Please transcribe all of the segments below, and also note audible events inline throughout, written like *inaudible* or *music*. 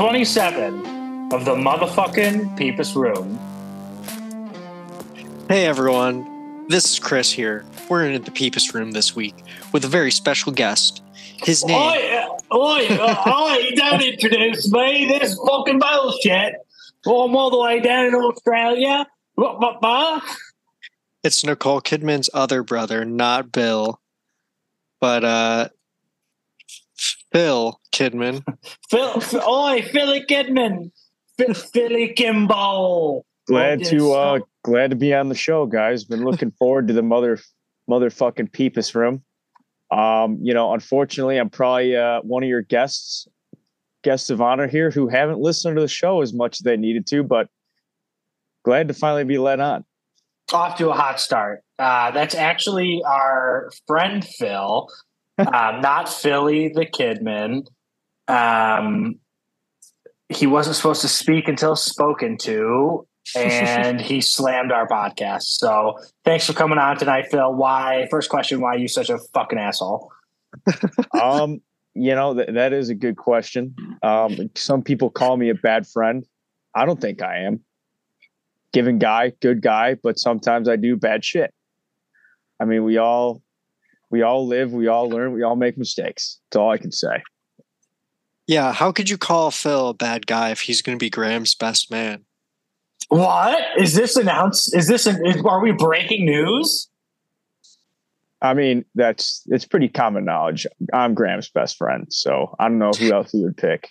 welcome to week 27 of the motherfucking Peepus Room. Hey everyone, this is Chris here. We're in the Peepus room this week with a very special guest. His name. Oi, oi, uh, oi, don't introduce me. This fucking bullshit. Well, I'm all the way down in Australia. It's Nicole Kidman's other brother, not Bill, but uh, Phil Kidman. *laughs* Phil, oi, Philly Kidman. Phil, Philly Kimball. Glad Oh, to yes. uh glad to be on the show, guys. Been looking forward to the mother motherfucking peepus room. Um, you know, unfortunately, I'm probably uh one of your guests, guests of honor here who haven't listened to the show as much as they needed to, but glad to finally be let on. off to a hot start. Uh, that's actually our friend Phil, um, not Philly the Kidman. Um, he wasn't supposed to speak until spoken to, and he *laughs* slammed our podcast. So thanks for coming on tonight, Phil. Why? First question: Why are you such a fucking asshole? Um, you know, th- that is a good question. Um, some people call me a bad friend. I don't think I am. Giving guy, good guy, but sometimes I do bad shit. I mean, we all we all live, we all learn, we all make mistakes. That's all I can say. Yeah, how could you call Phil a bad guy if he's going to be Graham's best man? What is this announced? Is this? An, is, are we breaking news? I mean, that's it's pretty common knowledge. I'm Graham's best friend, so I don't know who *laughs* else he would pick.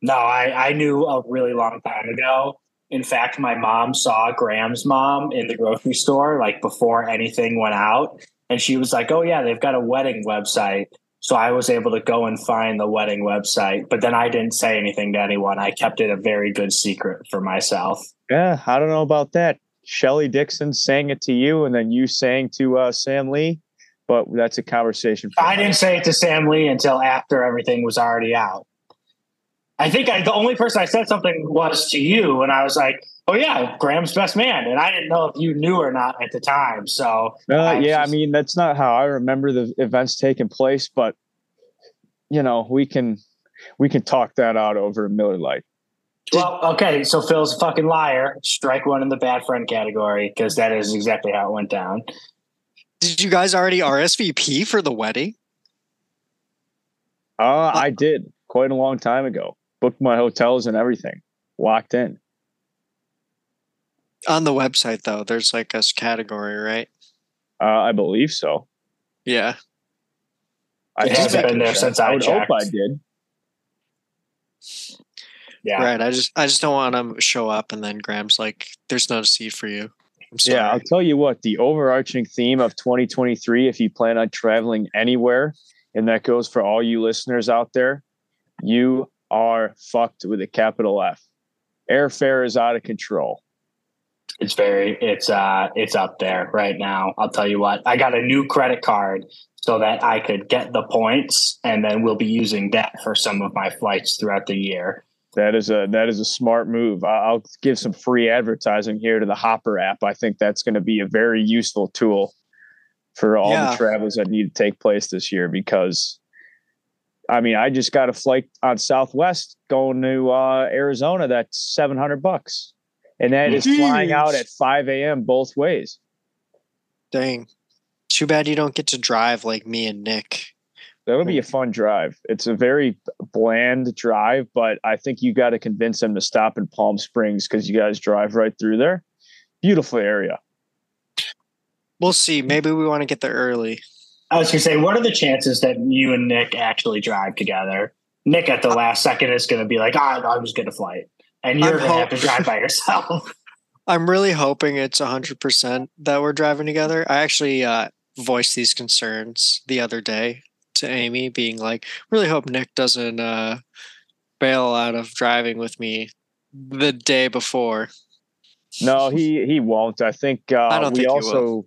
No, I, I knew a really long time ago. In fact, my mom saw Graham's mom in the grocery store like before anything went out. And she was like, Oh, yeah, they've got a wedding website. So I was able to go and find the wedding website. But then I didn't say anything to anyone. I kept it a very good secret for myself. Yeah, I don't know about that. Shelly Dixon sang it to you, and then you sang to uh, Sam Lee, but that's a conversation. For I didn't say it to Sam Lee until after everything was already out. I think I, the only person I said something was to you, and I was like, "Oh yeah, Graham's best man," and I didn't know if you knew or not at the time. So Uh, I yeah, I mean that's not how I remember the events taking place, but you know we can we can talk that out over a Miller Lite. Well, okay, so Phil's a fucking liar. Strike one in the bad friend category because that is exactly how it went down. Did you guys already RSVP for the wedding? Uh, I did quite a long time ago. Booked my hotels and everything. Locked in. On the website, though, there's like a category, right? Uh, I believe so. Yeah. I It hasn't been there checked. since I I would hope. I did. Yeah, Right. I just I just don't want to show up and then Graham's like, there's no seat for you. I'm sorry. Yeah, I'll tell you what, the overarching theme of 2023, if you plan on traveling anywhere, and that goes for all you listeners out there, you are fucked with a capital F. Airfare is out of control. it's very it's uh it's up there right now. I'll tell you what. I got a new credit card so that I could get the points, and then we'll be using that for some of my flights throughout the year. That is a that is a smart move. I- I'll give some free advertising here to the Hopper app. I think that's going to be a very useful tool for all Yeah. the travels that need to take place this year because I mean, I just got a flight on Southwest going to uh, Arizona. That's seven hundred bucks, and that is flying out at five a.m. both ways. Dang. Too bad you don't get to drive like me and Nick. That'll be a fun drive. It's a very bland drive, but I think you got to convince them to stop in Palm Springs because you guys drive right through there. Beautiful area. We'll see. Maybe we want to get there early. I was gonna say, what are the chances that you and Nick actually drive together? Nick at the last second is gonna be like, ah, I'm just gonna flight. And you're I'm gonna have to drive by yourself. *laughs* I'm really hoping it's 100% that we're driving together. I actually uh, voiced these concerns the other day to Amy, being like, really hope Nick doesn't uh, bail out of driving with me the day before. No, he he won't. I think uh, I don't we think he also.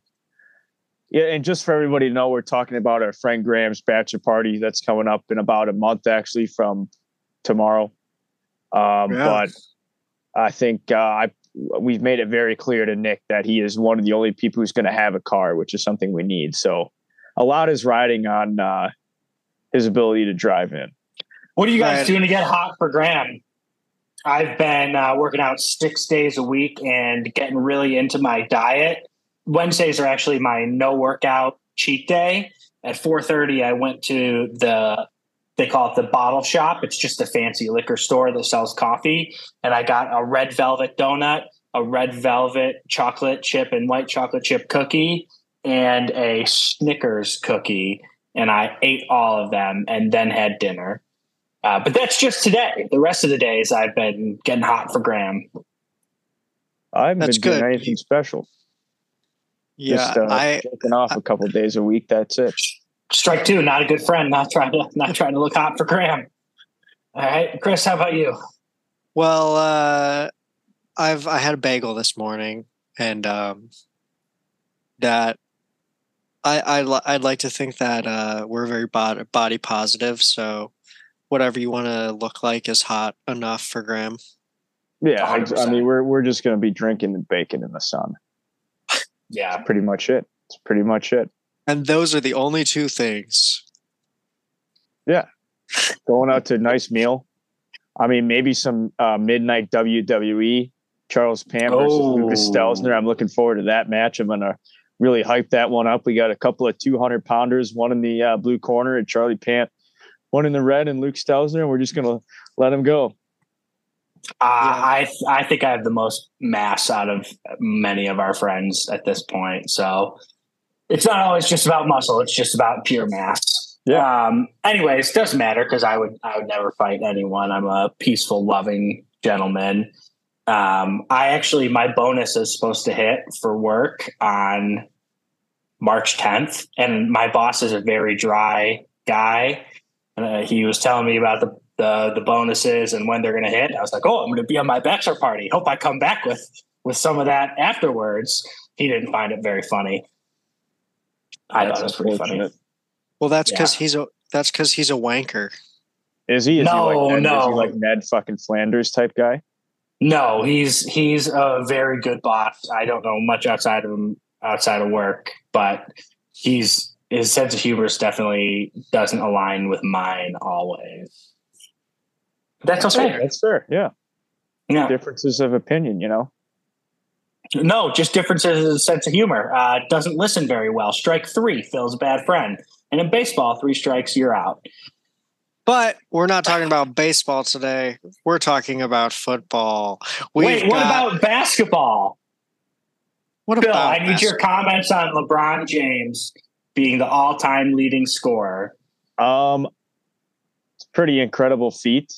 Yeah, and just for everybody to know, we're talking about our friend Graham's bachelor party that's coming up in about a month, actually, from tomorrow. Um, Yeah. But I think uh, I we've made it very clear to Nick that he is one of the only people who's going to have a car, which is something we need. So a lot is riding on uh, his ability to drive in. What are you guys Right. doing to get hot for Graham? I've been uh, working out six days a week and getting really into my diet. Wednesdays are actually my no workout cheat day. At 4:30, I went to the they call it the bottle shop. It's just a fancy liquor store that sells coffee, and I got a red velvet donut, a red velvet chocolate chip and white chocolate chip cookie, and a Snickers cookie. And I ate all of them and then had dinner. Uh, but that's just today. The rest of the days, I've been getting hot for Graham. I haven't That's been doing good. anything special. Yeah, Just uh, I jerking off a couple days a week. That's it. Strike two, not a good friend. Not trying to not trying to look hot for Graham. All right, Chris, how about you? well, uh, I've I had a bagel this morning, and um, that I I li- I'd like to think that uh, we're very body body positive. So whatever you want to look like is hot enough for Graham. Yeah, I, I 100%. mean, we're we're just going to be drinking and baking in the sun. Yeah, Pretty much it. It's pretty much it. And those are the only two things. Yeah. Going out to a nice meal. I mean, maybe some uh, midnight WWE. Charles Pam versus Lucas Oh. Stelzner. I'm looking forward to that match. I'm going to really hype that one up. We got a couple of 200 pounders, one in the uh, blue corner and Charlie Pant, one in the red and Luke Stelzner. And we're just going to let him go. Uh, I I think I have the most mass out of many of our friends at this point. So it's not always just about muscle; it's just about pure mass. Yeah. Um, anyways, it doesn't matter because I would I would never fight anyone. I'm a peaceful, loving gentleman. Um, I actually my bonus is supposed to hit for work on March 10th, and my boss is a very dry guy. Uh, he was telling me about the the, the bonuses and when they're going to hit. I was like, oh, I'm going to be on my bachelor party. Hope I come back with with some of that afterwards. He didn't find it very funny. I That's thought it was pretty funny. Well, that's Yeah. because he's a that's because he's a wanker. Is he? Is No, he like Ned, Is no. he like Ned fucking Flanders type guy? No, he's he's a very good boss. I don't know much outside of him outside of work, but he's his sense of humor definitely doesn't align with mine always. That's fair. That's fair. Yeah. Yeah. Differences of opinion, you know? No, just differences in sense of humor. Uh, doesn't listen very well. Strike three, Phil's a bad friend. And in baseball, three strikes, you're out. But we're not talking about baseball today. We're talking about football. We've Wait, what got- about basketball? what Phil, about I need your comments on LeBron James being the all-time leading scorer. Um, it's a pretty incredible feat.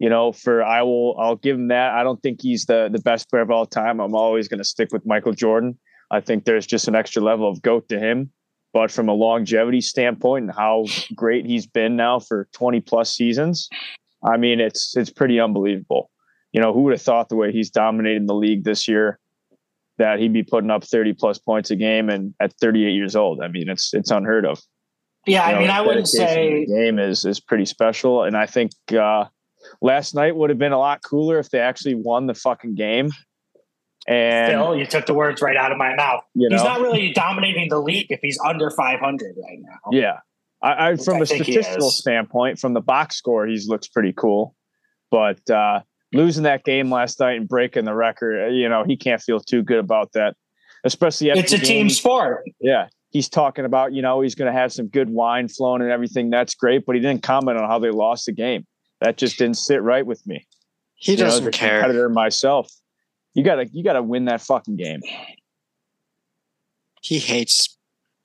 You know, for I will, I'll give him that. I don't think he's the the best player of all time. I'm always going to stick with Michael Jordan. I think there's just an extra level of goat to him. But from a longevity standpoint and how great he's been now for 20 plus seasons, I mean, it's it's pretty unbelievable. You know, who would have thought the way he's dominated the league this year that he'd be putting up 30 plus points a game and at 38 years old? I mean, it's it's unheard of Yeah, you I mean, I wouldn't say the game is is pretty special, and I think uh, last night would have been a lot cooler if they actually won the fucking game. And Phil, you took the words right out of my mouth. you know, He's not really dominating the league if he's under 500 right now. yeah, I, I from I a statistical standpoint, from the box score, he's looks pretty cool, but uh, losing that game last night and breaking the record, uh, you know, he can't feel too good about that, especially It's a the team sport. Yeah. He's talking about, you know, he's going to have some good wine flowing and everything. That's great. But he didn't comment on how they lost the game. That just didn't sit right with me. he You know, as doesn't a care. Competitor myself. You gotta, you gotta win that fucking game. He hates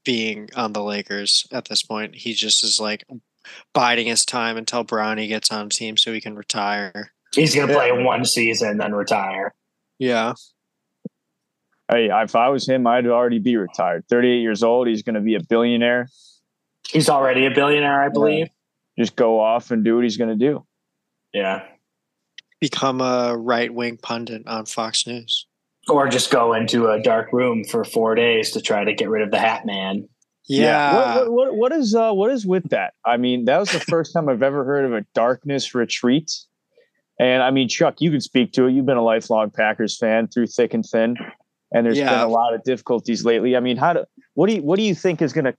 being on the Lakers at this point. He just is like biding his time until Bronny gets on team so he can retire. He's going to Yeah. play one season, then retire. Yeah. Hey, if I was him, I'd already be retired. 38 years old. He's going to be a billionaire. He's already a billionaire, I believe. Just go off and do what he's going to do. Yeah. Become a right wing pundit on Fox News. Or just go into a dark room for four days to try to get rid of the Hat Man. Yeah. What, what, what, what is, uh, what is with that? I mean, that was the first time I've ever heard of a darkness retreat. And I mean, Chuck, you can speak to it. You've been a lifelong Packers fan through thick and thin, and there's Yeah. been a lot of difficulties lately. I mean, how do what do you what do you think is going to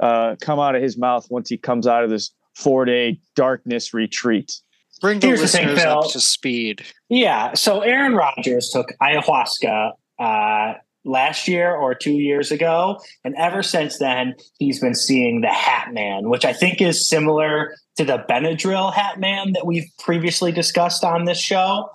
uh, come out of his mouth once he comes out of this four day darkness retreat. Bring the Here's the thing, listeners up to speed. Yeah. So Aaron Rodgers took ayahuasca uh, last year or two years ago. And ever since then, he's been seeing the Hat Man, which I think is similar to the Benadryl Hat Man that we've previously discussed on this show.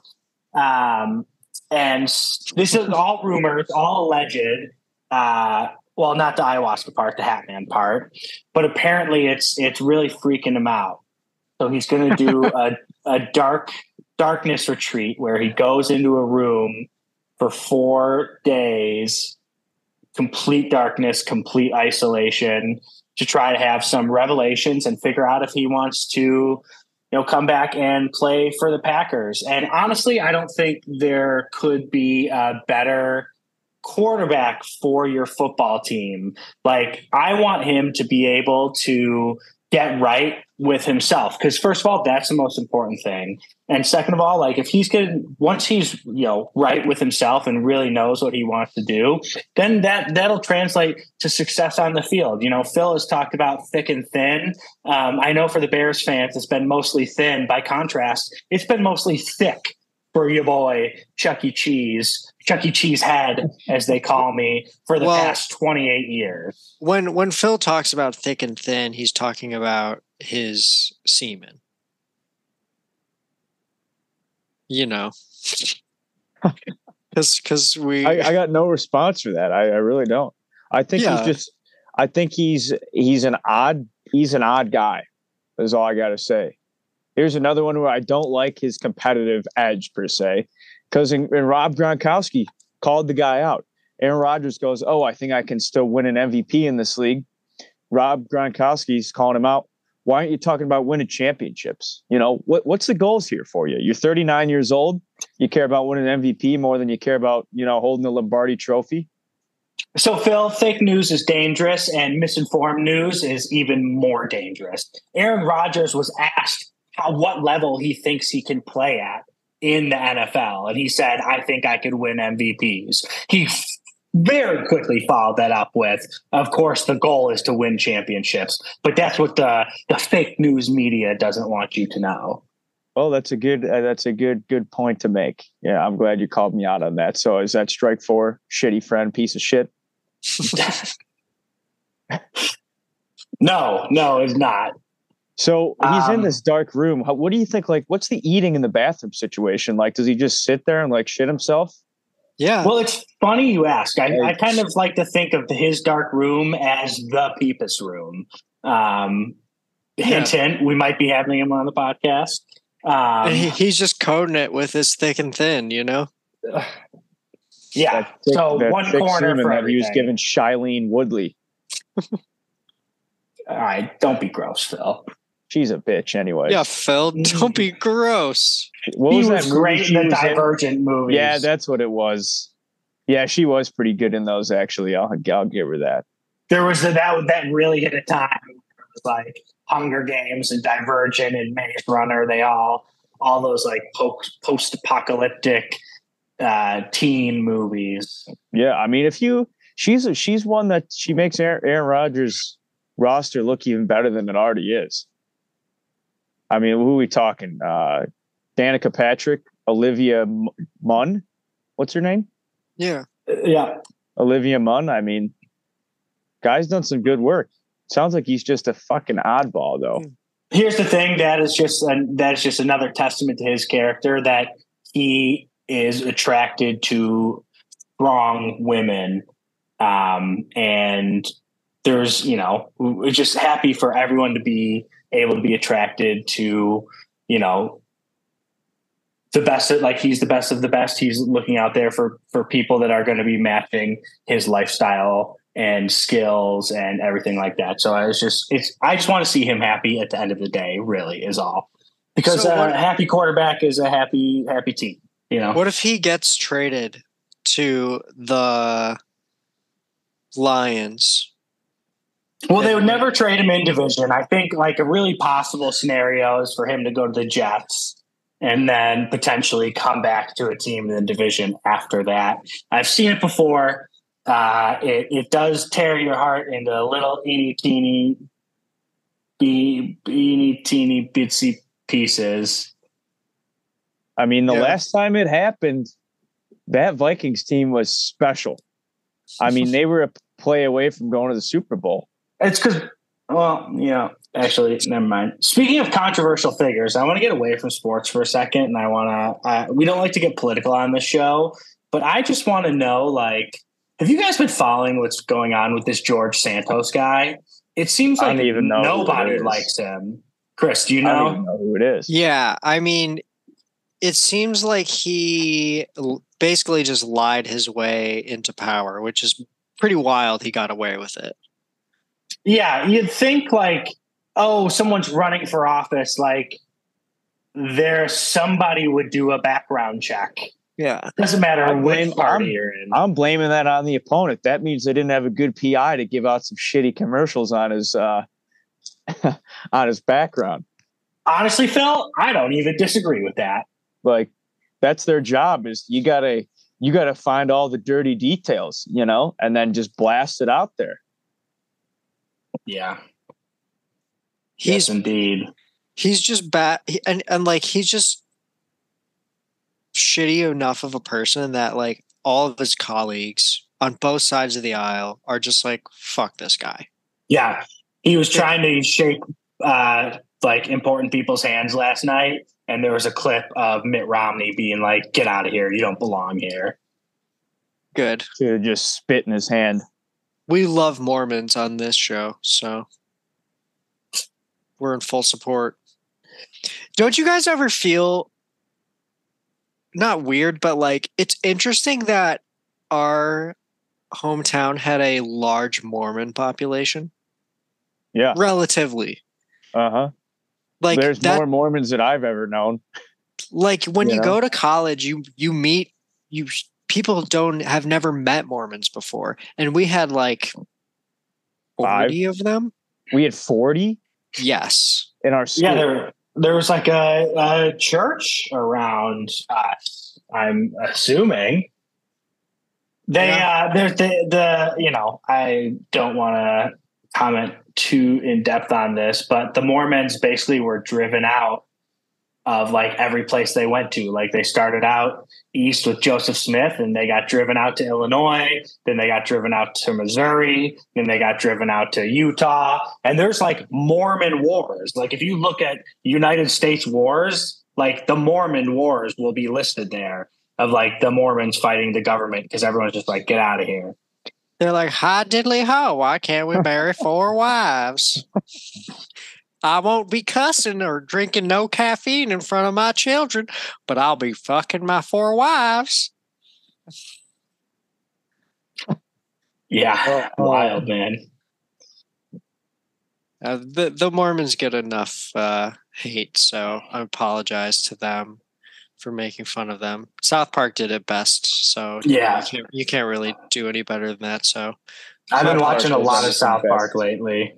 Um, and this is all rumors, all alleged. Uh, well, not the ayahuasca part, the Hat Man part, but apparently it's it's really freaking him out. So he's going to do *laughs* a, a dark darkness retreat where he goes into a room for four days, complete darkness, complete isolation, to try to have some revelations and figure out if he wants to, you know, come back and play for the Packers. And honestly, I don't think there could be a better quarterback for your football team. Like, I want him to be able to get right with himself because first of all that's the most important thing. And second of all like if he's getting once he's you know right with himself and really knows what he wants to do then that that'll translate to success on the field. You know phil has talked about thick and thin. Um, i know for the bears fans it's been mostly thin. By contrast it's been mostly thick for your boy chuck e. Cheese chuck e cheese head as they call me for the Well- past 28 years When when Phil talks about thick and thin, he's talking about his semen. You know. *laughs* Cause cause we I, I got no response for that. I, I really don't. I think Yeah. he's just. I think he's he's an odd he's an odd guy. Is all I got to say. Here's another one where I don't like his competitive edge per se, because in Rob Gronkowski called the guy out. Aaron Rodgers goes, "Oh, I think I can still win an MVP in this league." Rob Gronkowski's calling him out. Why aren't you talking about winning championships? You know what? What's the goals here for you? You're 39 years old. You care about winning an MVP more than you care about you know holding the Lombardi Trophy. So, Phil, fake news is dangerous, and misinformed news is even more dangerous. Aaron Rodgers was asked how what level he thinks he can play at in the NFL, and he said, "I think I could win MVPs." He very quickly followed that up with, "Of course, the goal is to win championships," but that's what the the fake news media doesn't want you to know. Oh, that's a good uh, that's a good good point to make. Yeah, I'm glad you called me out on that. So is that strike four? Shitty friend, piece of shit. *laughs* no, no, it's not. So he's in Um, this dark room. How, what do you think? Like, what's the eating in the bathroom situation? Like, does he just sit there and like shit himself? yeah. Well, it's funny you ask. I, I kind of like to think of his dark room as the Peepus room. Um, hint, hint, we might be having him on the podcast. Um, he, he's just coding it with his thick and thin, you know? *sighs* yeah. Thick- So that one thick corner semen for that he was everything. giving Shailene Woodley. *laughs* All right, don't be gross, Phil. She's a bitch anyway. Yeah, Phil, *laughs* don't be gross. What he was, was, that movie great in the was in? Divergent movies. Yeah, that's what it was. Yeah, she was pretty good in those. Actually, I'll I'll give her that. there was a, that that really hit a time. It was like Hunger Games and Divergent and Maze Runner. They all all those like post apocalyptic uh, teen movies. Yeah, I mean, if you she's a, she's one that she makes Aaron, Aaron Rodgers roster look even better than it already is. I mean, who are we talking? Uh, Danica Patrick, Olivia Munn. What's her name? Yeah. Yeah, Olivia Munn. I mean, guy's done some good work. Sounds like he's just a fucking oddball, though. here's the thing that is just an, that is just another testament to his character that he is attracted to strong women um and there's you know we're just happy for everyone to be able to be attracted to you know the best of, like he's the best of the best. He's looking out there for for people that are going to be matching his lifestyle and skills and everything like that. So i was just it's i just want to see him happy at the end of the day really is all. Because So uh, what- a happy quarterback is a happy happy team you know? What if he gets traded to the Lions? Well, they would never trade him in division. I think like a really possible scenario is for him to go to the Jets and then potentially come back to a team in the division after that. I've seen it before. Uh, it, it does tear your heart into little teeny teeny be beanie teeny bitsy pieces. I mean, the Yeah. last time it happened, that Vikings team was special. I mean, *laughs* they were a play away from going to the Super Bowl. It's because, well, yeah, actually, never mind. Speaking of controversial figures, I want to get away from sports for a second, and I want to. Uh, we don't like to get political on this show, but I just want to know, like, have you guys been following what's going on with this George Santos guy? It seems like even know nobody likes him. Chris, do you I don't know? even know who it is. Yeah, I mean, it seems like he basically just lied his way into power, which is pretty wild. He got away with it. Yeah, you'd think like, oh, someone's running for office, like there somebody would do a background check. Yeah. Doesn't matter I blame- which party I'm- you're in. I'm blaming that on the opponent. That means they didn't have a good PI to give out some shitty commercials on his uh *laughs* on his background. Honestly, Phil, I don't even disagree with that. Like that's their job is you gotta you gotta find all the dirty details, you know, and then just blast it out there. Yeah, He's yes, indeed. he's just bad and and like he's just shitty enough of a person that like all of his colleagues on both sides of the aisle are just like fuck this guy. Yeah, he was trying to shake uh, like important people's hands last night, and there was a clip of Mitt Romney being like, "Get out of here! You don't belong here." Good. To just spit in his hand. We love Mormons on this show, so we're in full support. Don't you guys ever feel not weird, but like it's interesting that our hometown had a large Mormon population? Yeah. Relatively. Uh-huh. Like There's that more Mormons than I've ever known. like when you you know? go to college you you meet you people don't have never met Mormons before. And we had like Five. 40 of them. We had 40 Yes. in our school. Yeah, there there was like a, a church around us. I'm assuming they uh, there's the the you know I don't want to comment too in depth on this, but the Mormons basically were driven out of like every place they went to. Like they started out east with Joseph Smith, and they got driven out to Illinois. Then they got driven out to Missouri. Then they got driven out to Utah. And there's like Mormon wars. Like if you look at United States wars, like the Mormon wars will be listed there of like the Mormons fighting the government because everyone's just like, get out of here. They're like, hi diddly ho, why can't we marry four wives? *laughs* I won't be cussing or drinking no caffeine in front of my children, but I'll be fucking my four wives. Yeah, Oh, wild man. Uh, the the Mormons get enough uh, hate, so I apologize to them for making fun of them. South Park did it best, so Yeah. you can't, you can't really do any better than that. So I've been watching a lot of South Park lately.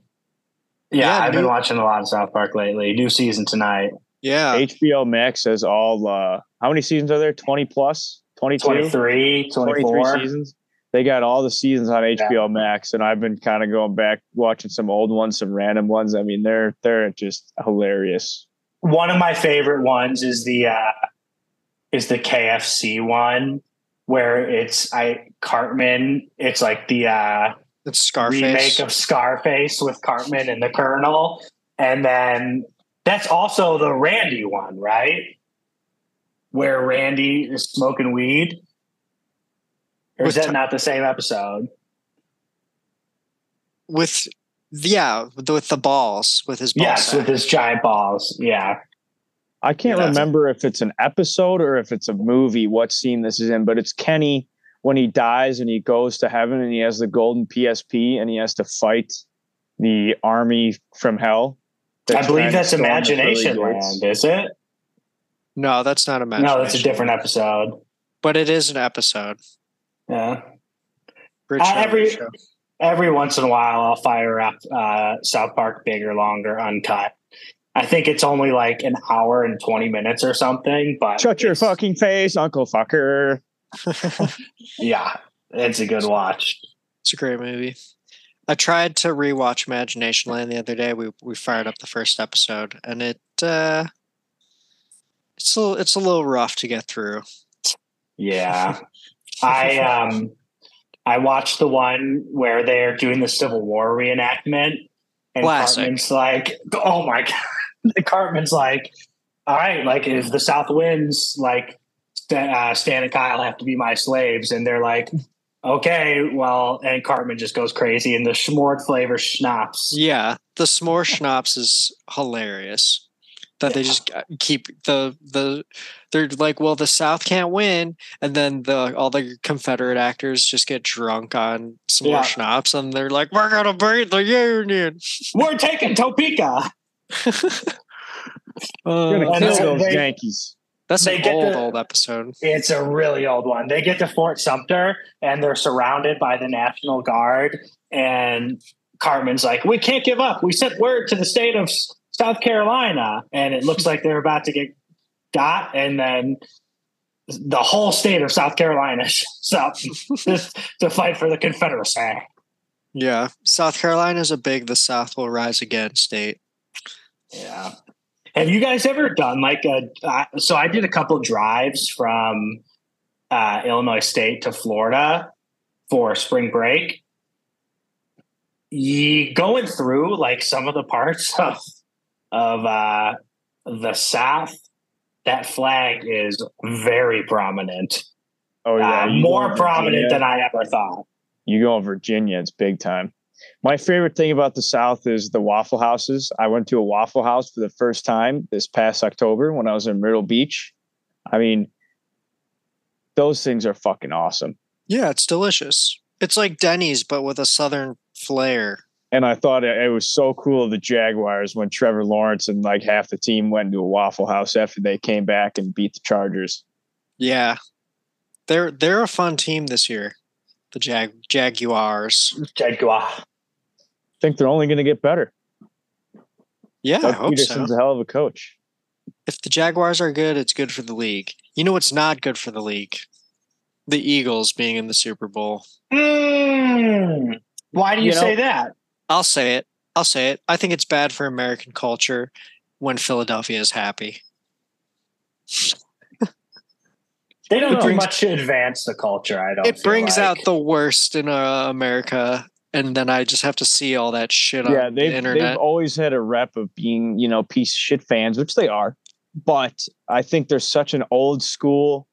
Yeah, Yeah, I've been watching a lot of South Park lately. New season tonight. yeah, HBO Max has all uh how many seasons are there? 20 plus? 22? 23, 24. seasons. They got all the seasons on HBO Max, and I've been kind of going back watching some old ones, some random ones. I mean, they're they're just hilarious. One of my favorite ones is the uh, is the KFC one where it's I Cartman. It's like the uh, it's Scarface. remake of Scarface with Cartman and the Colonel, and then that's also the Randy one, right? Where Randy is smoking weed. Or is With that T- not the same episode? with yeah with the, with the balls with his balls. Yes, with his giant balls. Yeah. I can't Yeah. remember if it's an episode or if it's a movie, what scene this is in, but it's Kenny when he dies and he goes to heaven and he has the golden PSP and he has to fight the army from hell. I believe that's storm the pearly Imagination. Land, is it? no, that's not a match. No, that's a different episode. but it is an episode. Yeah. Great Uh, every- show. Every once in a while, I'll fire up uh, South Park Bigger, Longer, Uncut. I think it's only like an hour and 20 minutes or something, but Shut your fucking face, Uncle Fucker. *laughs* Yeah, it's a good watch. It's a great movie. I tried to rewatch Imagination Land the other day. We we fired up the first episode, and it uh, it's a it's a little rough to get through. Yeah, *laughs* I um, I watched the one where they're doing the Civil War reenactment, and Classic. Cartman's like, "Oh my *laughs* god!" Cartman's like, "All right, like if the South wins, like Stan, uh, Stan and Kyle have to be my slaves," and they're like. Okay, well, and Cartman just goes crazy, and the s'more flavor schnapps. Yeah, the s'more schnapps is hilarious. That they just keep the the they're like, well, the South can't win, and then the all the Confederate actors just get drunk on s'more Yeah. schnapps, and they're like, we're gonna beat the Union. *laughs* We're taking Topeka. *laughs* Uh, Gonna kill those they- Yankees. That's they an old the- old episode. It's a really old one. They get to Fort Sumter and they're surrounded by the National Guard. And Cartman's like, "We can't give up. We sent word to the state of South Carolina, and it looks like they're about to get got." And then the whole state of South Carolina *laughs* shows up to fight for the Confederacy. Yeah, South Carolina is a big "the South will rise again" state. Yeah. Have you guys ever done like a? Uh, so I did a couple drives from uh, Illinois State to Florida for spring break. You going through like some of the parts *laughs* of of uh, the South. That flag is very prominent, Oh yeah, uh, more prominent than I ever thought. you go in Virginia, it's big time. My favorite thing about the South is the Waffle Houses. I went to a Waffle House for the first time this past October when I was in Myrtle Beach. I mean, those things are fucking awesome. Yeah, it's delicious. It's like Denny's, but with a southern flair. And I thought it, it was so cool of the Jaguars when Trevor Lawrence and like half the team went to a Waffle House after they came back and beat the Chargers. Yeah, they're they're a fun team this year. The Jag Jaguars. Jaguar. I think they're only going to get better. Yeah, I Doug hope so. Pederson's a hell of a coach. If the Jaguars are good, it's good for the league. You know what's not good for the league? The Eagles being in the Super Bowl. Mm. Why do you, You know- say that? I'll say it. I'll say it. I think it's bad for American culture when Philadelphia is happy. They don't It brings- much to advance the culture. I don't. It feel brings like. out the worst in uh, America, and then I just have to see all that shit on yeah, the they've internet. they've always had a rep of being, you know, piece of shit fans, which they are. But I think they're such an old school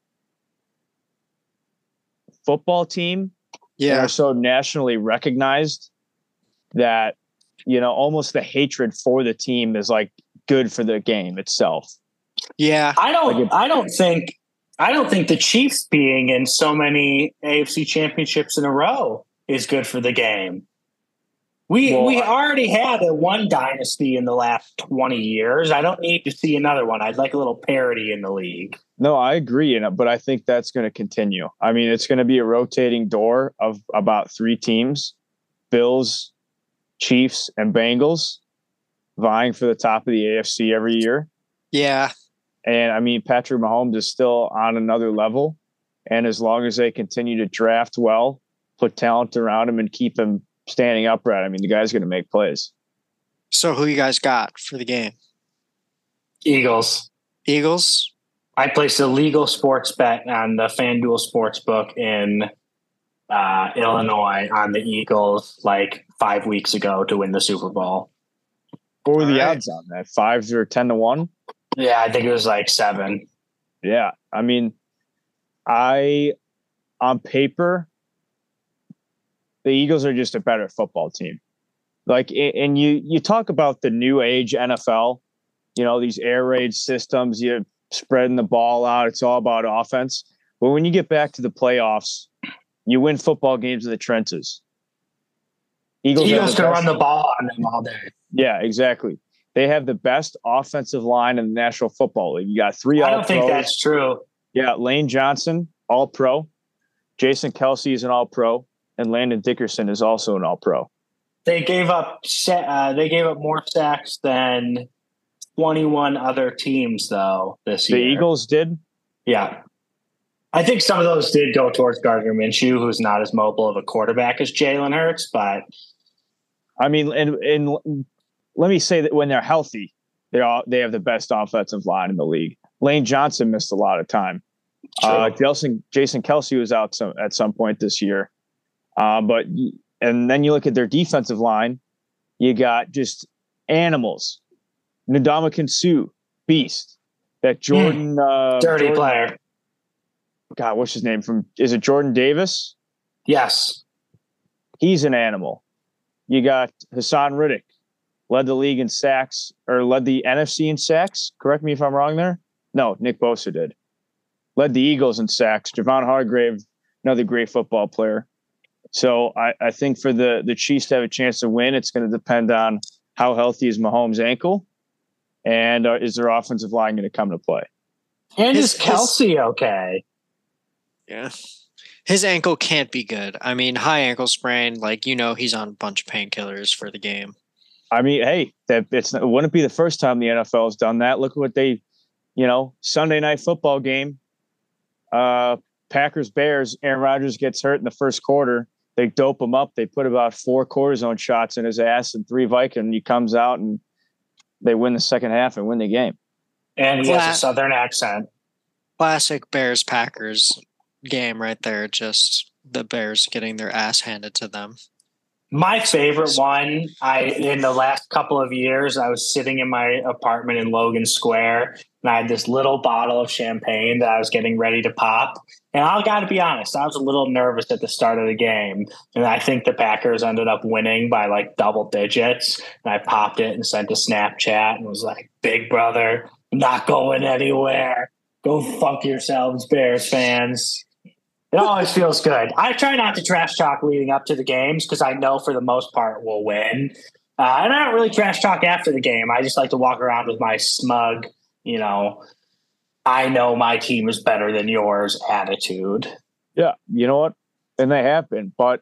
football team. and yeah, are so nationally recognized that you know almost the hatred for the team is like good for the game itself. yeah. I don't. Like it- I don't think. I don't think the Chiefs being in so many AFC championships in a row is good for the game. We Well, we already had a one dynasty in the last twenty years. I don't need to see another one. I'd like a little parity in the league. No, I agree, and uh, but I think that's going to continue. I mean, it's going to be a rotating door of about three teams: Bills, Chiefs, and Bengals, vying for the top of the AFC every year. Yeah, And I mean, Patrick Mahomes is still on another level. And as long as they continue to draft well, put talent around him, and keep him standing upright, I mean, the guy's going to make plays. So who you guys got for the game? Eagles. Eagles. I placed a legal sports bet on the FanDuel sports book in uh, Illinois on the Eagles like five weeks ago to win the Super Bowl. What were the All right. odds on that? Five or 10 to one? Yeah, I think it was like seven. Yeah. I mean, I, on paper, the Eagles are just a better football team. Like, and you, you talk about the new age NFL, you know, these air raid systems, you're spreading the ball out. It's all about offense. But when you get back to the playoffs, you win football games in the trenches. Eagles, Eagles can run the ball on them all day. Yeah, exactly. They have the best offensive line in the National Football League. You got three I don't think that's true. Yeah, Lane Johnson, all pro. Jason Kelce is an all pro, and Landon Dickerson is also an all pro. They gave up. Uh, they gave up more sacks than twenty-one other teams, though. This The year, The Eagles did. Yeah, I think some of those did go towards Gardner Minshew, who's not as mobile of a quarterback as Jalen Hurts, but I mean, and and let me say that when they're healthy, they all they have the best offensive line in the league. Lane Johnson missed a lot of time. Uh, Jason Jason Kelce was out some at some point this year, uh, but and then you look at their defensive line, you got just animals. Ndamukong Suh, beast. That Jordan, uh, Dirty Jordan- player. God, what's his name from? Is it Jordan Davis? Yes. He's an animal. You got Haason Reddick, led the league in sacks or led the NFC in sacks. Correct me if I'm wrong there. No, Nick Bosa did. Led the Eagles in sacks. Javon Hargrave, another great football player. So I, I think for the the Chiefs to have a chance to win, it's going to depend on how healthy is Mahomes' ankle, and uh, is their offensive line going to come to play? And His- is Kelce okay? Yeah. His ankle can't be good. I mean, high ankle sprain, like you know, he's on a bunch of painkillers for the game. I mean, hey, that it's it wouldn't be the first time the NFL has done that. Look at what they, you know, Sunday night football game. Uh, Packers Bears. Aaron Rodgers gets hurt in the first quarter. They dope him up. They put about four cortisone shots in his ass and three Vicodin. He comes out and they win the second half and win the game. And he has a southern accent. Classic Bears Packers game right there. Just the Bears getting their ass handed to them. My favorite one, I in the last couple of years, I was sitting in my apartment in Logan Square, and I had this little bottle of champagne that I was getting ready to pop. And I got to be honest, I was a little nervous at the start of the game, and I think the Packers ended up winning by like double digits. And I popped it and sent a Snapchat and was like, "Big brother, not going anywhere. Go fuck yourselves, Bears fans." It always feels good. I try not to trash talk leading up to the games because I know for the most part we'll win. Uh, and I don't really trash talk after the game. I just like to walk around with my smug, you know, I know my team is better than yours attitude. Yeah, you know what? And they have been, but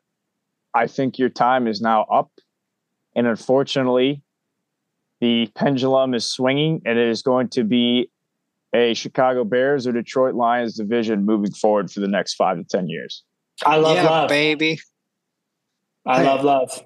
I think your time is now up. And unfortunately, the pendulum is swinging, and it is going to be a Chicago Bears or Detroit Lions division moving forward for the next five to 10 years. I love yeah, love. baby. I love love.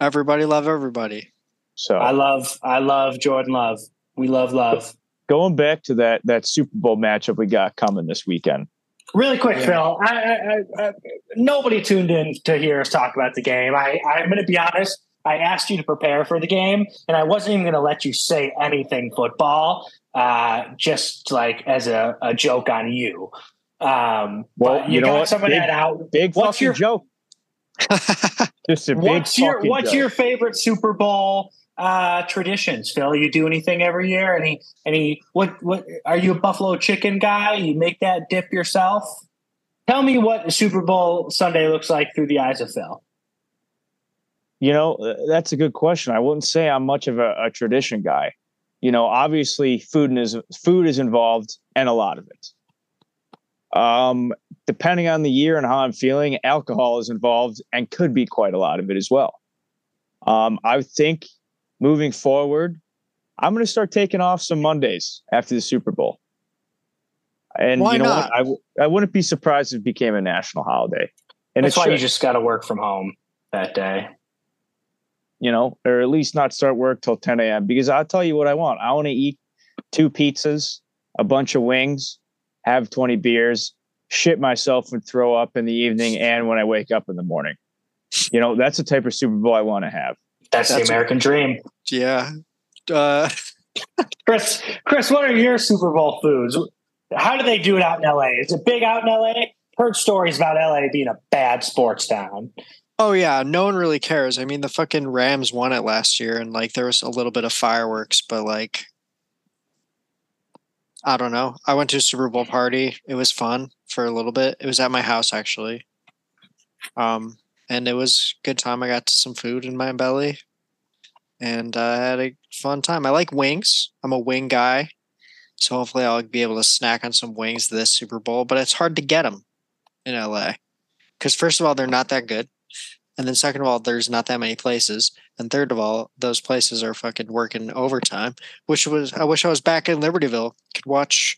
Everybody love everybody. So I love I love Jordan Love. We love love. going back to that that Super Bowl matchup we got coming this weekend. Really quick, Yeah. Phil. I, I, I, I, nobody tuned in to hear us talk about the game. I, I'm going to be honest. I asked you to prepare for the game, and I wasn't even going to let you say anything football, uh, just like as a, a joke on you. Um, Well, but you, you know got what? some of Big- that out. Big What's fucking your- joke. *laughs* Just a big What's your What's joke. your favorite Super Bowl uh, traditions, Phil? You do anything every year? Any any what what are you a buffalo chicken guy? You make that dip yourself? Tell me what Super Bowl Sunday looks like through the eyes of Phil. You know, uh, that's a good question. I wouldn't say I'm much of a, a tradition guy. You know, obviously food is food is involved and a lot of it. Um, depending on the year and how I'm feeling, alcohol is involved and could be quite a lot of it as well. Um, I think moving forward, I'm going to start taking off some Mondays after the Super Bowl. And Why you know not? what? I, w- I wouldn't be surprised if it became a national holiday. And That's why you just got to work from home that day. You know, or at least not start work till 10 a.m. Because I'll tell you what I want. I want to eat two pizzas, a bunch of wings, have 20 beers, shit myself and throw up in the evening and when I wake up in the morning. You know, that's the type of Super Bowl I want to have. That's, That's- the American dream. yeah. Uh, *laughs* Chris, Chris, what are your Super Bowl foods? How do they do it out in LA? Is it big out in LA? Heard stories about LA being a bad sports town. Oh yeah, no one really cares. I mean, the fucking Rams won it last year, and like there was a little bit of fireworks, but like, I don't know. I went to a Super Bowl party. It was fun for a little bit. It was at my house actually, um, and it was a good time. I got some food in my belly, and I had a fun time. I like wings. I'm a wing guy, so hopefully I'll be able to snack on some wings this Super Bowl. But it's hard to get them in LA because first of all they're not that good, and then second of all there's not that many places, and third of all those places are fucking working overtime. Which was I wish I was back in Libertyville, could watch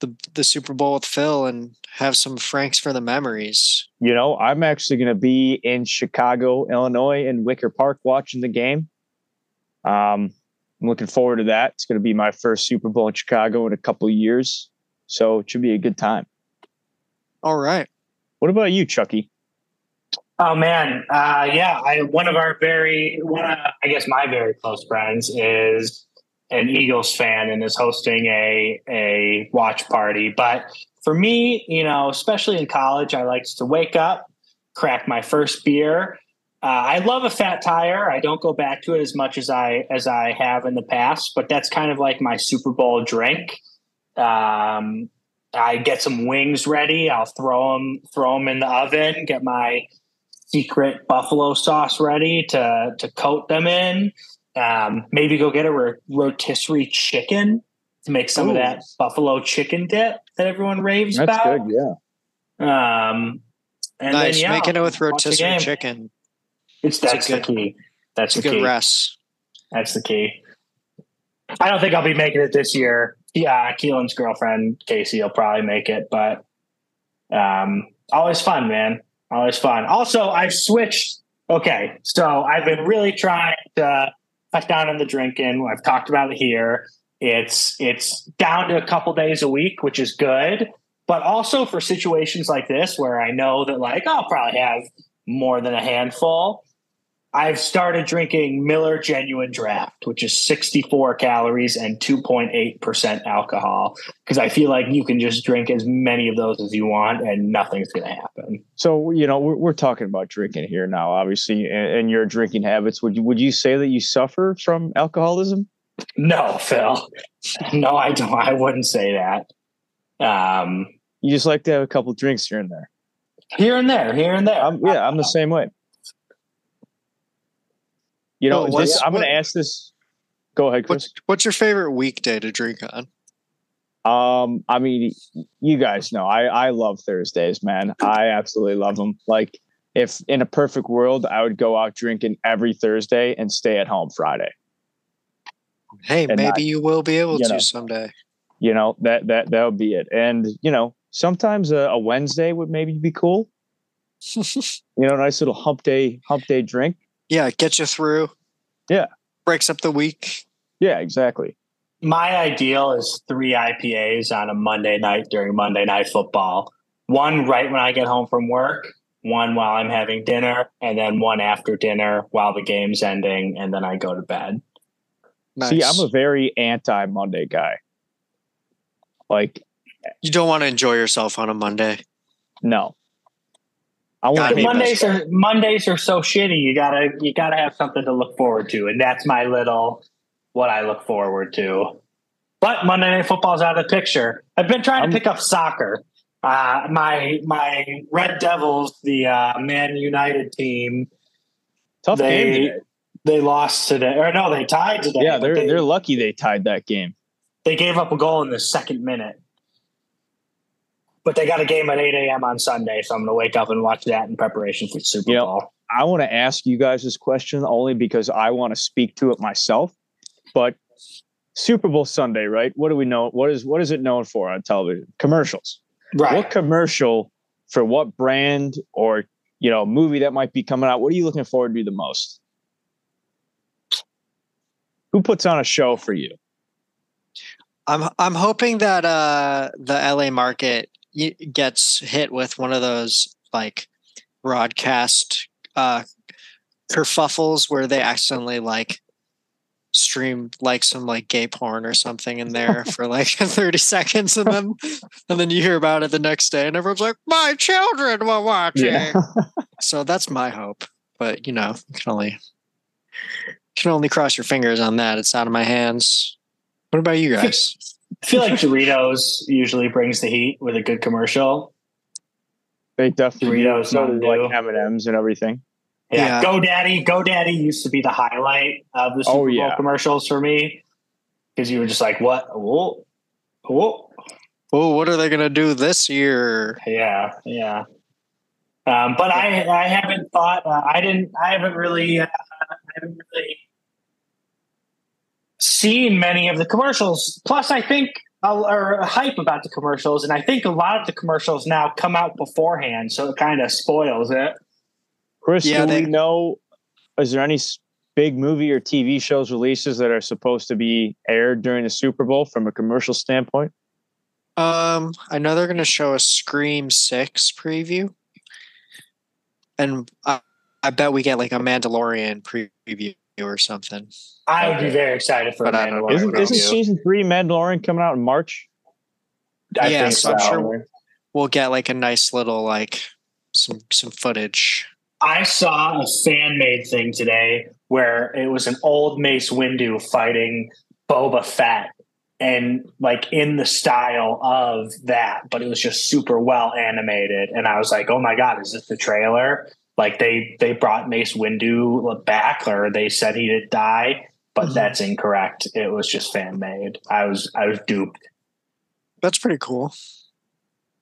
the the Super Bowl with Phil and have some Franks for the memories. You know, I'm actually going to be in Chicago, Illinois, in Wicker Park watching the game. Um, I'm looking forward to that. It's going to be my first Super Bowl in Chicago in a couple of years, so it should be a good time. All right. What about you, Chucky? Oh man, uh, yeah. I one of our very one of I guess my very close friends is an Eagles fan and is hosting a a watch party. But for me, you know, especially in college, I like to wake up, crack my first beer. Uh, I love a fat tire. I don't go back to it as much as I as I have in the past, but that's kind of like my Super Bowl drink. Um, I get some wings ready. I'll throw them throw them in the oven. Get my secret buffalo sauce ready to to coat them in. Um, maybe go get a rotisserie chicken to make some Ooh. of that buffalo chicken dip that everyone raves That's about. good, yeah. Um, and nice, then, yeah, making it with rotisserie chicken. It's that's good, the key. That's the good key. rest. That's the key. I don't think I'll be making it this year. Yeah, Keelan's girlfriend Casey will probably make it, but um, always fun, man. Oh, Always fun. Also, I've switched. Okay, so I've been really trying to cut down on the drinking. I've talked about it here. It's it's down to a couple days a week, which is good. But also for situations like this where I know that like I'll probably have more than a handful. I've started drinking Miller Genuine Draft, which is 64 calories and 2.8% alcohol, because I feel like you can just drink as many of those as you want and nothing's going to happen. So, you know, we're, we're talking about drinking here now, obviously, and, and, your drinking habits. Would you, would you say that you suffer from alcoholism? No, Phil. No, I don't. I wouldn't say that. Um, you just like to have a couple drinks here and there. Here and there, here and there. I'm, yeah, I'm the same way. You know, oh, this, I'm going to ask this. Go ahead, Chris. What's, what's your favorite weekday to drink on? Um, I mean, you guys know I I love Thursdays, man. I absolutely love them. Like, if in a perfect world, I would go out drinking every Thursday and stay at home Friday. Hey, maybe not, you will be able to know, someday. You know that that that would be it. And you know, sometimes a, a Wednesday would maybe be cool. *laughs* you know, nice little hump day hump day drink. Yeah, get you through. Yeah. Breaks up the week. Yeah, exactly. My ideal is three IPAs on a Monday night during Monday night football. One right when I get home from work, one while I'm having dinner, and then one after dinner while the game's ending, and then I go to bed. Nice. See, I'm a very anti Monday guy. Like, you don't want to enjoy yourself on a Monday. No, I want Mondays are Mondays are so shitty. You gotta you gotta have something to look forward to, and that's my little what I look forward to. But Monday Night Football's out of the picture. I've been trying to pick up soccer. Uh, my my Red Devils, the uh, Man United team, tough they, game. Today. They lost today, or no, they tied today. Yeah, they're they, they're lucky they tied that game. They gave up a goal in the second minute but they got a game at 8 a.m. on Sunday, so I'm going to wake up and watch that in preparation for Super you Bowl. I want to ask you guys this question only because I want to speak to it myself. But Super Bowl Sunday, right? What do we know? What is what is it known for on television? Commercials. Right. What commercial for what brand or you know movie that might be coming out? What are you looking forward to the most? Who puts on a show for you? I'm I'm hoping that uh, the LA market gets hit with one of those like broadcast uh kerfuffles where they accidentally like stream like some like gay porn or something in there *laughs* for like *laughs* 30 seconds and then and then you hear about it the next day and everyone's like my children were watching yeah. *laughs* so that's my hope but you know you can only you can only cross your fingers on that it's out of my hands what about you guys I feel like Doritos usually brings the heat with a good commercial. They definitely Doritos do, like M and M's and everything. Yeah. yeah. GoDaddy, GoDaddy used to be the highlight of the Super oh, yeah. Bowl commercials for me because you were just like, "What? Whoa, whoa, whoa! What are they going to do this year?" Yeah, yeah. Um, but I, I haven't thought. Uh, I didn't. I haven't really. Uh, I haven't really seen many of the commercials. Plus, I think or hype about the commercials, and I think a lot of the commercials now come out beforehand, so it kind of spoils it. Chris, Yeah, do they- we know? Is there any big movie or TV shows releases that are supposed to be aired during the Super Bowl from a commercial standpoint? Um, I know they're going to show a Scream Six preview, and I, I bet we get like a Mandalorian preview or something. I would be very excited for But a I. Mandalorian Isn't, isn't season three Mandalorian coming out in March? I Yeah, think so I'm so. sure- We'll get like a nice little like some some footage. I saw a fan made thing today where it was an old Mace Windu fighting Boba Fett and like in the style of that, but it was just super well animated. And I was like, oh my God, is this the trailer? Like they they brought Mace Windu back or they said he did die, but Mhm. that's incorrect. It was just fan made. I was I was duped. That's pretty cool.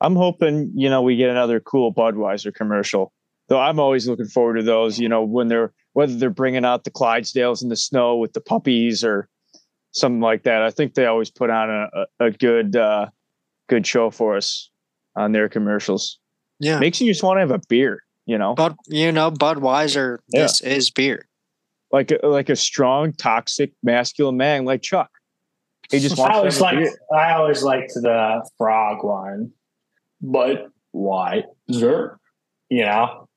I'm hoping, you know, we get another cool Budweiser commercial. Though I'm always looking forward to those, you know, when they're whether they're bringing out the Clydesdales in the snow with the puppies or something like that. I think they always put on a, a, a good uh good show for us on their commercials. Yeah, Makes you just want to have a beer, you know, but you know, Budweiser. Yeah. This is beer. like a, like a strong, toxic, masculine man like Chuck. He just I wants always to have a liked beer. I always liked the frog one. But why? Zer. You know?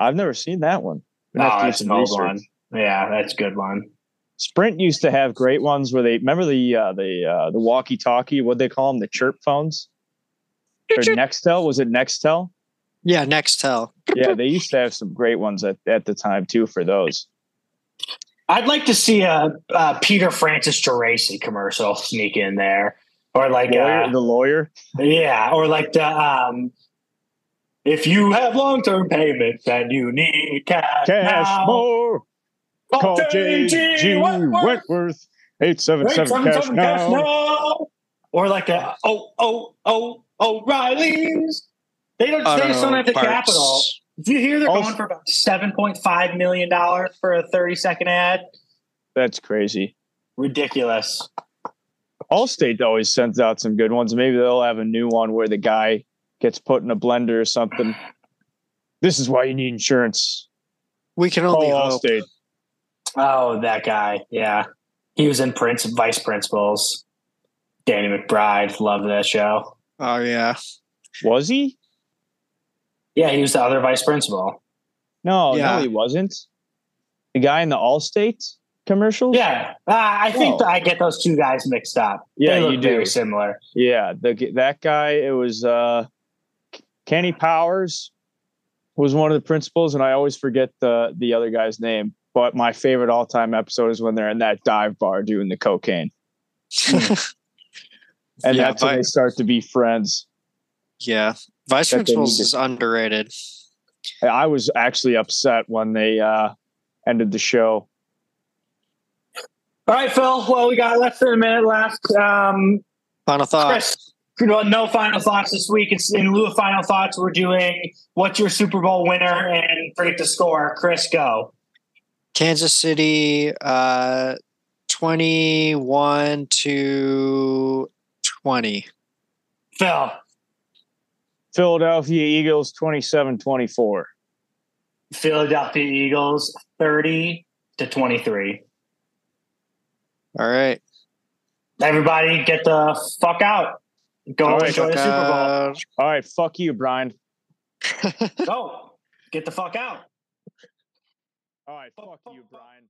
I've never seen that one. Oh, Gonna have to that's some an old research. one. Yeah, that's a good one. Sprint used to have great ones where they remember the uh, the uh, the walkie talkie. What they call them, the chirp phones. Or Nextel was it Nextel? Yeah, Nextel. Yeah, they used to have some great ones at, at the time too for those. I'd like to see a, a Peter Francis Geraci commercial sneak in there. Or like Lawyer, uh, the lawyer. yeah, or like the um if you have long term payments and you need cash, Cash now, more. Call JG JG Wentworth. Wentworth. Eight seven seven cash 877 cash now. now. Or like a oh oh oh O'Reilly's. They don't. Auto they just don't have the parts. capital. Did you hear they're Also- going for about seven point five million dollars for a thirty second ad? That's crazy. Ridiculous. Allstate always sends out some good ones. Maybe they'll have a new one where the guy gets put in a blender or something. This is why you need insurance. We can Call only hope. Allstate. Oh, that guy. Yeah, he was in Prince Vice Principals. Danny McBride loved that show. Oh yeah. Was he? Yeah, he was the other vice principal. No, Yeah. no, he wasn't. The guy in the Allstate commercials? Yeah, uh, I think Oh. that I get those two guys mixed up. Yeah, they look you do. very similar. Yeah, the that guy. It was uh, Kenny Powers was one of the principals, and I always forget the the other guy's name. But my favorite all time episode is when they're in that dive bar doing the cocaine, *laughs* and Yeah, that's when Vi- they start to be friends. yeah. Vice That Principals is underrated. I was actually upset when they uh, ended the show. All right, Phil. Well, we got less than a minute left. Um, Final thought. Chris, no no final thoughts this week. It's in lieu of final thoughts. We're doing what's your Super Bowl winner and predict the score. Chris, go. Kansas City, uh, twenty-one to twenty. Phil, Philadelphia Eagles 27-24. Philadelphia Eagles, thirty to twenty-three. All right. Everybody, get the fuck out. Go All right, enjoy the Super Uh, All right, fuck you, Brian. Go. Get the fuck out. All right, fuck you, Brian.